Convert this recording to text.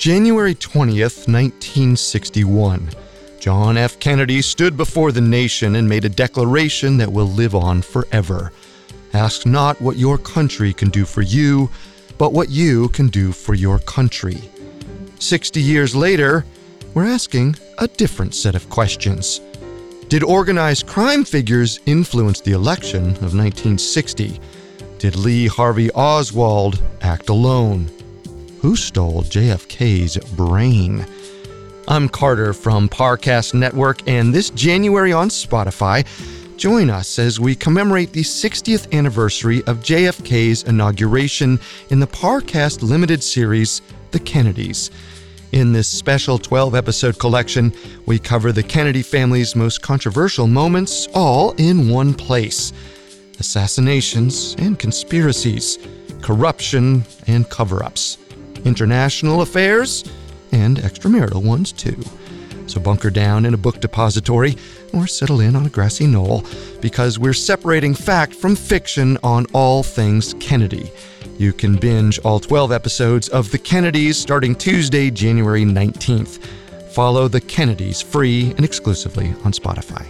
January 20th, 1961. John F. Kennedy stood before the nation and made a declaration that will live on forever. Ask not what your country can do for you, but what you can do for your country. 60 years later, we're asking a different set of questions. Did organized crime figures influence the election of 1960? Did Lee Harvey Oswald act alone? Who stole JFK's brain? I'm Carter from Parcast Network, and this January on Spotify, join us as we commemorate the 60th anniversary of JFK's inauguration in the Parcast limited series, The Kennedys. In this special 12 episode collection, we cover the Kennedy family's most controversial moments all in one place assassinations and conspiracies, corruption and cover ups, international affairs and extramarital ones too. So bunker down in a book depository or settle in on a grassy knoll because we're separating fact from fiction on all things Kennedy. You can binge all 12 episodes of The Kennedys starting Tuesday, January 19th. Follow The Kennedys free and exclusively on Spotify.